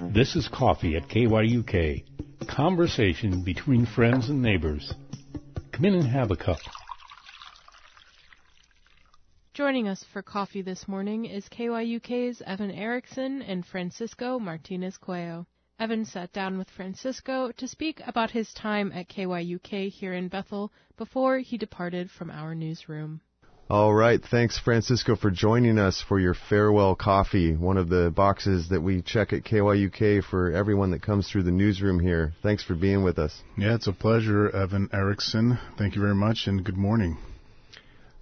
This is Coffee at KYUK. Conversation between friends and neighbors. Come in and have a cup. Joining us for coffee this morning is KYUK's Evan Erickson and Francisco Martinezcuello. Evan sat down with Francisco to speak about his time at KYUK here in Bethel before he departed from our newsroom. All right. Thanks, Francisco, for joining us for your farewell coffee, one of the boxes that we check at KYUK for everyone that comes through the newsroom here. Thanks for being with us. Yeah, it's a pleasure, Evan Erickson. Thank you very much, and good morning.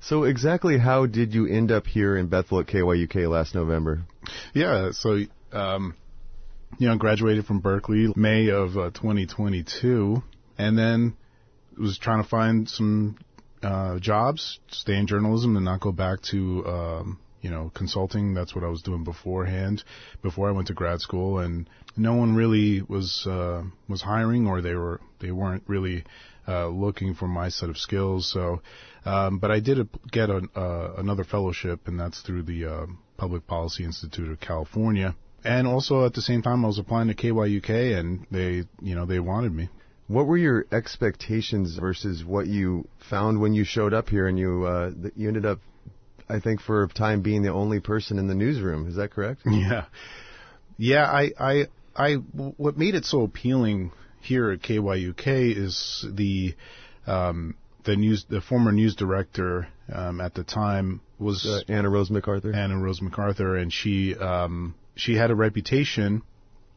So, exactly how did you end up here in Bethel at KYUK last November? Yeah, so, um, you know, graduated from Berkeley May of uh, 2022, and then was trying to find some uh, jobs, stay in journalism, and not go back to um, you know consulting. That's what I was doing beforehand, before I went to grad school, and no one really was uh, was hiring, or they were they weren't really uh, looking for my set of skills. So, um, but I did get a, uh, another fellowship, and that's through the uh, Public Policy Institute of California. And also at the same time, I was applying to KYUK, and they, you know, they wanted me. What were your expectations versus what you found when you showed up here and you uh, you ended up, I think, for a time being the only person in the newsroom? Is that correct? Yeah, yeah. I, I, I. What made it so appealing here at KYUK is the um, the news the former news director um, at the time was uh, Anna Rose MacArthur. Anna Rose MacArthur, and she um, she had a reputation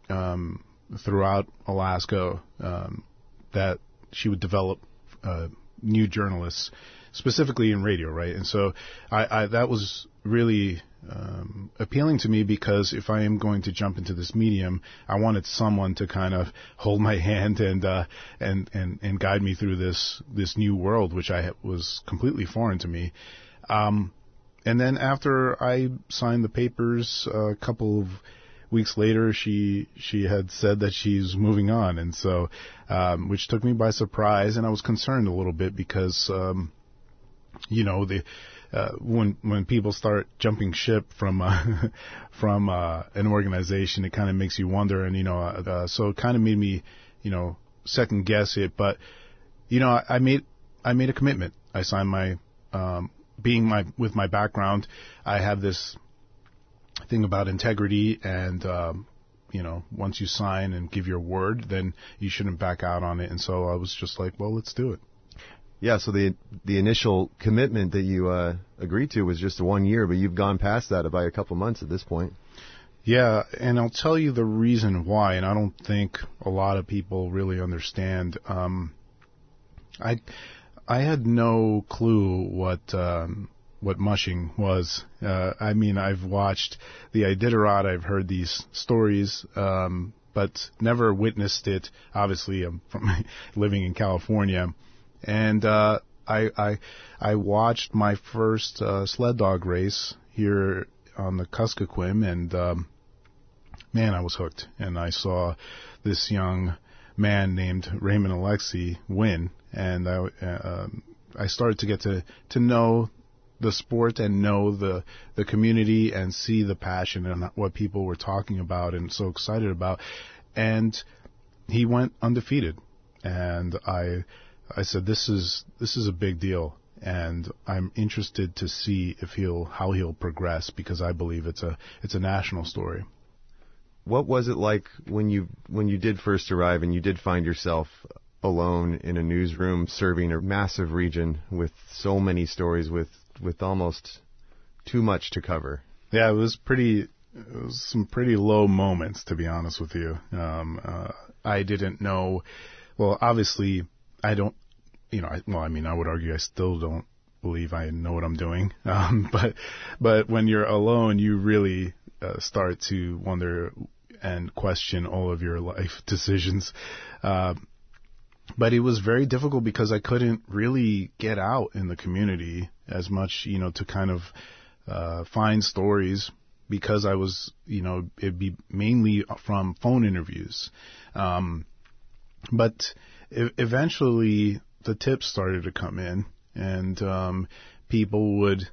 um, throughout Alaska um, that she would develop uh, new journalists, specifically in radio, right? And so I, I that was really um, appealing to me because if I am going to jump into this medium, I wanted someone to kind of hold my hand and uh, and and and guide me through this this new world, which I was completely foreign to me. Um, and then after I signed the papers, a couple of weeks later, she she had said that she's moving on, and so um, which took me by surprise, and I was concerned a little bit because um, you know the. Uh, when when people start jumping ship from uh, from uh, an organization, it kind of makes you wonder, and you know, uh, so it kind of made me, you know, second guess it. But you know, I, I made I made a commitment. I signed my um, being my with my background, I have this thing about integrity and um, you know once you sign and give your word, then you shouldn't back out on it. And so I was just like, well, let's do it. Yeah. So the the initial commitment that you uh, agreed to was just one year, but you've gone past that by a couple months at this point. Yeah, and I'll tell you the reason why, and I don't think a lot of people really understand. Um, I I had no clue what um, what mushing was. Uh, I mean, I've watched the Iditarod. I've heard these stories, um, but never witnessed it. Obviously, I'm from living in California, and uh, I, I I watched my first uh, sled dog race here on the Kuskokwim, and um, man, I was hooked. And I saw this young man named Raymond Alexie win, and I uh, I started to get to to know the sport and know the the community and see the passion and what people were talking about and so excited about, and he went undefeated, and I I said this is this is a big deal. And I'm interested to see if he'll how he'll progress because I believe it's a it's a national story. What was it like when you when you did first arrive and you did find yourself alone in a newsroom serving a massive region with so many stories with with almost too much to cover? Yeah, it was pretty. It was some pretty low moments, to be honest with you. Um, uh, I didn't know. Well, obviously, I don't. You know, I, well, I mean, I would argue I still don't believe I know what I'm doing. Um, but but when you're alone, you really uh, start to wonder and question all of your life decisions. Uh, but it was very difficult because I couldn't really get out in the community as much, you know, to kind of uh, find stories because I was, you know, it'd be mainly from phone interviews. Um, but e- eventually the tips started to come in and um, people would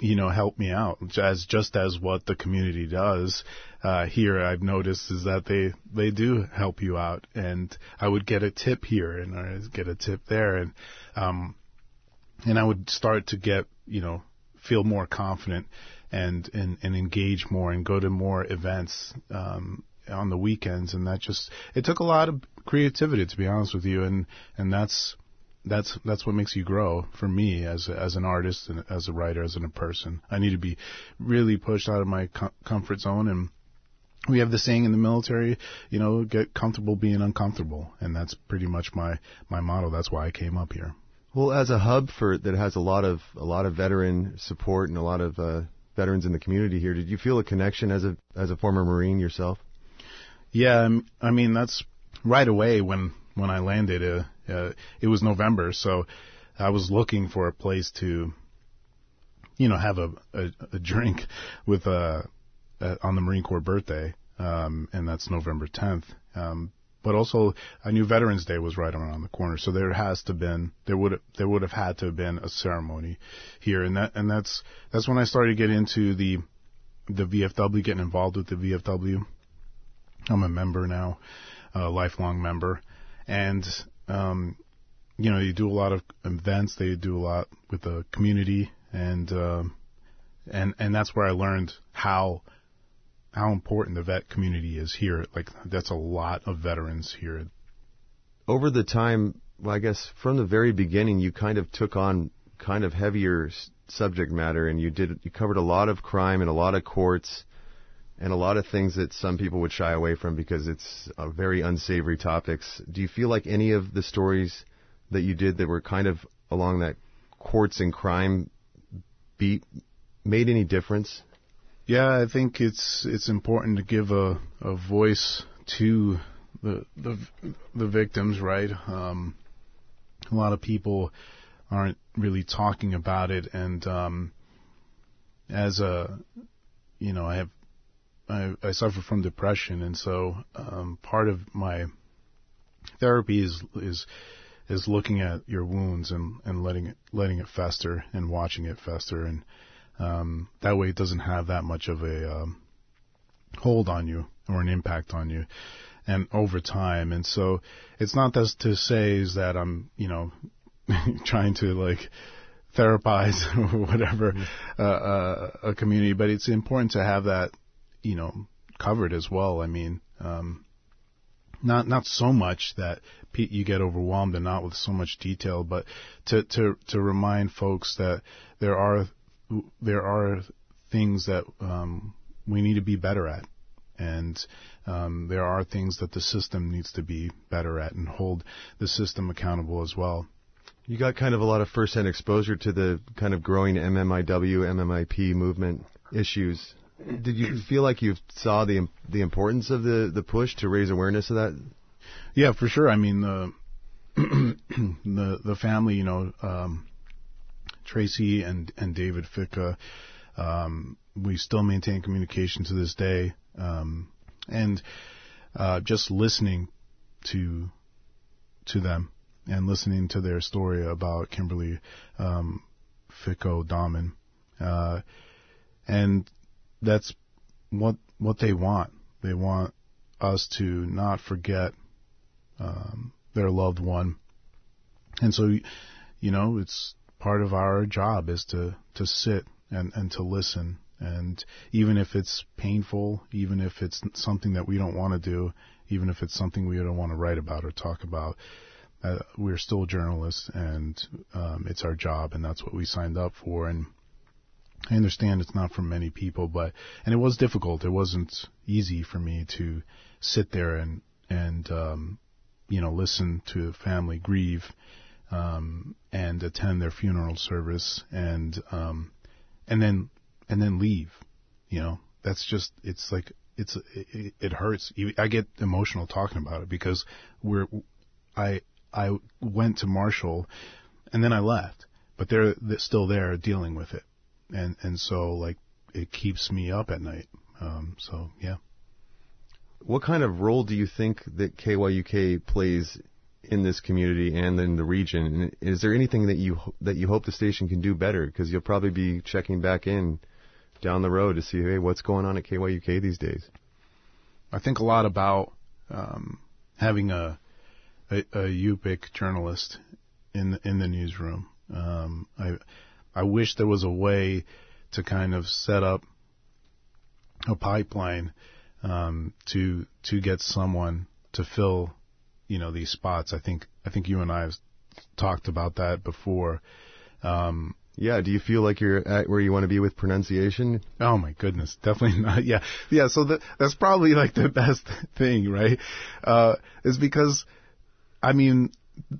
you know, help me out as just as what the community does uh, here. I've noticed is that they they do help you out, and I would get a tip here and I get a tip there, and um, and I would start to get you know feel more confident and and, and engage more and go to more events um, on the weekends, and that just it took a lot of creativity to be honest with you, and and that's that's that's what makes you grow for me as as an artist and as a writer as a person. I need to be really pushed out of my com- comfort zone and we have the saying in the military, you know, get comfortable being uncomfortable, and that's pretty much my my motto. That's why I came up here. Well, as a hub for that has a lot of a lot of veteran support and a lot of uh, veterans in the community here, did you feel a connection as a as a former Marine yourself? Yeah, I mean that's right away when when I landed. Uh, uh, it was November, so I was looking for a place to, you know, have a a, a drink with uh, uh, on the Marine Corps birthday, um, and that's November 10th. Um, but also, I knew Veterans Day was right around the corner, so there has to been there would there would have had to have been a ceremony here, and that and that's that's when I started to get into the the VFW, getting involved with the VFW. I'm a member now, a lifelong member, and um, you know, you do a lot of events. They do a lot with the community, and um, and and that's where I learned how how important the vet community is here. Like that's a lot of veterans here. Over the time, well, I guess from the very beginning, you kind of took on kind of heavier subject matter, and you did you covered a lot of crime and a lot of courts and a lot of things that some people would shy away from because it's very unsavory topics. Do you feel like any of the stories that you did that were kind of along that courts and crime beat made any difference? Yeah, I think it's it's important to give a, a voice to the the the victims, right? Um, a lot of people aren't really talking about it, and um, as a you know, I have I, I suffer from depression, and so um, part of my therapy is is is looking at your wounds and, and letting it letting it fester and watching it fester, and um, that way it doesn't have that much of a um, hold on you or an impact on you, and over time. And so it's not just to say is that I'm you know trying to like therapize or whatever mm-hmm. uh, uh, a community, but it's important to have that you know, covered as well. I mean, um, not not so much that you get overwhelmed and not with so much detail, but to to to remind folks that there are there are things that um, we need to be better at, and um, there are things that the system needs to be better at and hold the system accountable as well. You got kind of a lot of first-hand exposure to the kind of growing MMIW, MMIP movement issues did you feel like you saw the the importance of the the push to raise awareness of that? Yeah, for sure. I mean the the the family, you know, um, Tracy and and David Ficka, um, we still maintain communication to this day, um, and uh, just listening to to them and listening to their story about Kimberly um, Ficka Dahmen, uh, and that's what what they want. They want us to not forget um, their loved one, and so you know it's part of our job is to to sit and and to listen. And even if it's painful, even if it's something that we don't want to do, even if it's something we don't want to write about or talk about, uh, we're still journalists, and um, it's our job, and that's what we signed up for. And I understand it's not for many people, but and it was difficult. It wasn't easy for me to sit there and and um, you know listen to family grieve um, and attend their funeral service and um, and then and then leave. You know, that's just it's like it's it, it hurts. I get emotional talking about it because we're I I went to Marshall and then I left, but they're, they're still there dealing with it and and so like it keeps me up at night. Um, so yeah. What kind of role do you think that KYUK plays in this community and in the region. Is there anything that you that you hope the station can do better? Because you'll probably be checking back in down the road to see hey what's going on at KYUK these days. I think a lot about um, having a a, a Yupik journalist in the, in the newsroom. Um, I I wish there was a way to kind of set up a pipeline um, to to get someone to fill you know these spots. I think I think you and I have talked about that before. Um, yeah, do you feel like you're at where you want to be with pronunciation? Oh my goodness, definitely not. Yeah, yeah. So that that's probably like the best thing, right? Uh, is because, I mean,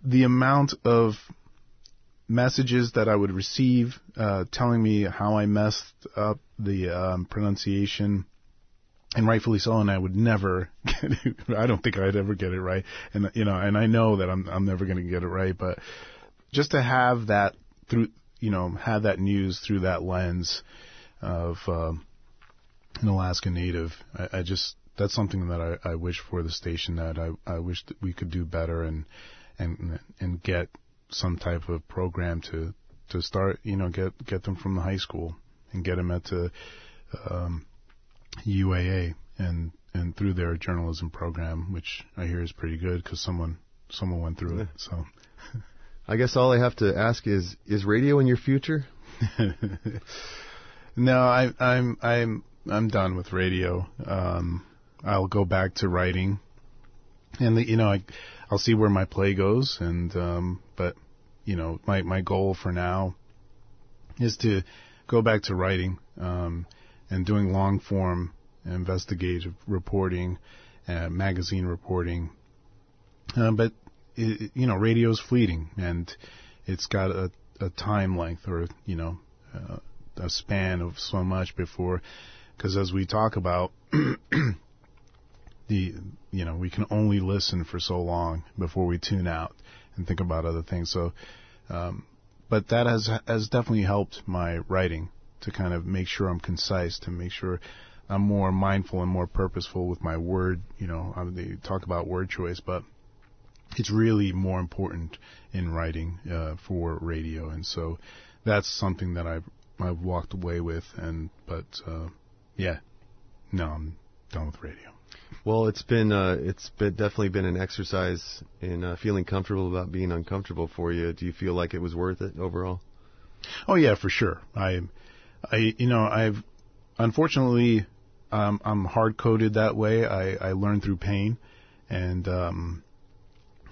the amount of messages that I would receive uh, telling me how I messed up the um, pronunciation, and rightfully so, and I would never get it. I don't think I'd ever get it right, and you know, and I know that I'm I'm never going to get it right, but just to have that through, you know, have that news through that lens of um, an Alaska Native, I, I just that's something that I, I wish for the station that I I wish that we could do better and and and get some type of program to to start, you know, get get them from the high school and get them at the um, UAA and and through their journalism program, which I hear is pretty good because someone someone went through it. So, I guess all I have to ask is: Is radio in your future? no, I, I'm I'm I'm done with radio. Um, I'll go back to writing, and the, you know I I'll see where my play goes, and um, but you know my my goal for now is to go back to writing um, and doing long form investigative reporting, uh, magazine reporting. Uh, but it, you know, radio's fleeting, and it's got a, a time length or you know uh, a span of so much before. Because as we talk about, the you know we can only listen for so long before we tune out and think about other things. So, um, but that has has definitely helped my writing to kind of make sure I'm concise, to make sure I'm more mindful and more purposeful with my word. You know, I mean, they talk about word choice, but it's really more important in writing uh, for radio, and so that's something that I've I've walked away with. And but uh, yeah, no, I'm done with radio. Well, it's been uh, it's been definitely been an exercise in uh, feeling comfortable about being uncomfortable for you. Do you feel like it was worth it overall? Oh yeah, for sure. I, I you know I've unfortunately um, I'm hard coded that way. I, I learned through pain, and um,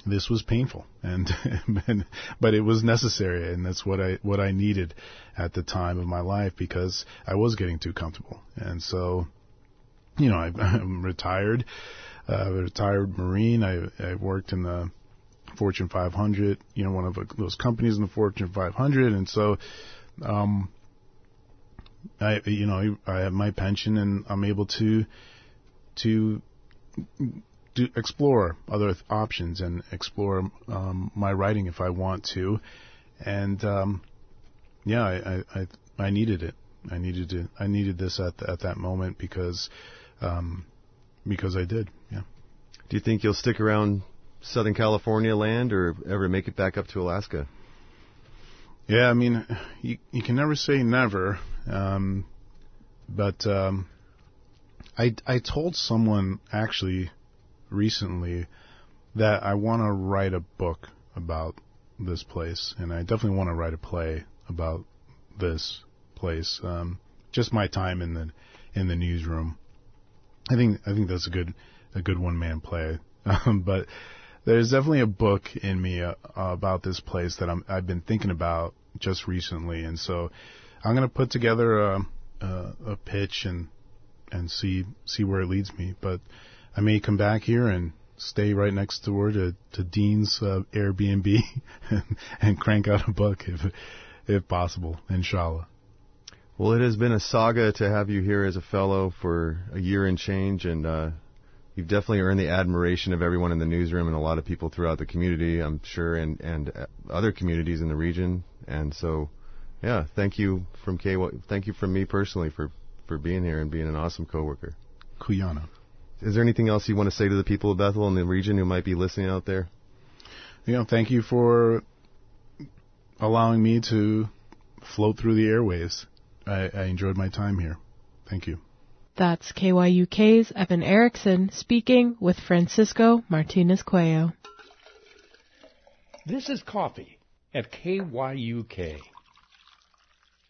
this was painful, and, and but it was necessary, and that's what I what I needed at the time of my life because I was getting too comfortable, and so you know, I, I'm retired, uh, retired Marine. I, I worked in the Fortune 500, you know, one of those companies in the Fortune 500, and so, um, I, you know, I have my pension, and I'm able to, to, do, explore other options and explore um, my writing if I want to, and um, yeah, I, I I needed it. I needed to. I needed this at the, at that moment because um, because I did. Yeah. Do you think you'll stick around Southern California land or ever make it back up to Alaska? Yeah, I mean, you you can never say never, um, but um, I I told someone actually recently that I want to write a book about this place, and I definitely want to write a play about this place. Um, just my time in the in the newsroom. I think I think that's a good a good one man play. Um, but there's definitely a book in me uh, about this place that I'm I've been thinking about just recently, and so I'm gonna put together a, a, a pitch and and see see where it leads me. But I may come back here and stay right next door to to Dean's uh, Airbnb and, and crank out a book if if possible, inshallah. Well, it has been a saga to have you here as a fellow for a year and change, and uh, you've definitely earned the admiration of everyone in the newsroom and a lot of people throughout the community, I'm sure, and and uh, other communities in the region. And so, yeah, thank you from K. Thank you from me personally for for being here and being an awesome coworker. Quyana. Is there anything else you want to say to the people of Bethel and the region who might be listening out there? You know, thank you for allowing me to float through the airways. I, I enjoyed my time here. Thank you. That's KYUK's Evan Erickson speaking with Francisco Martinezcuello. This is Coffee at KYUK.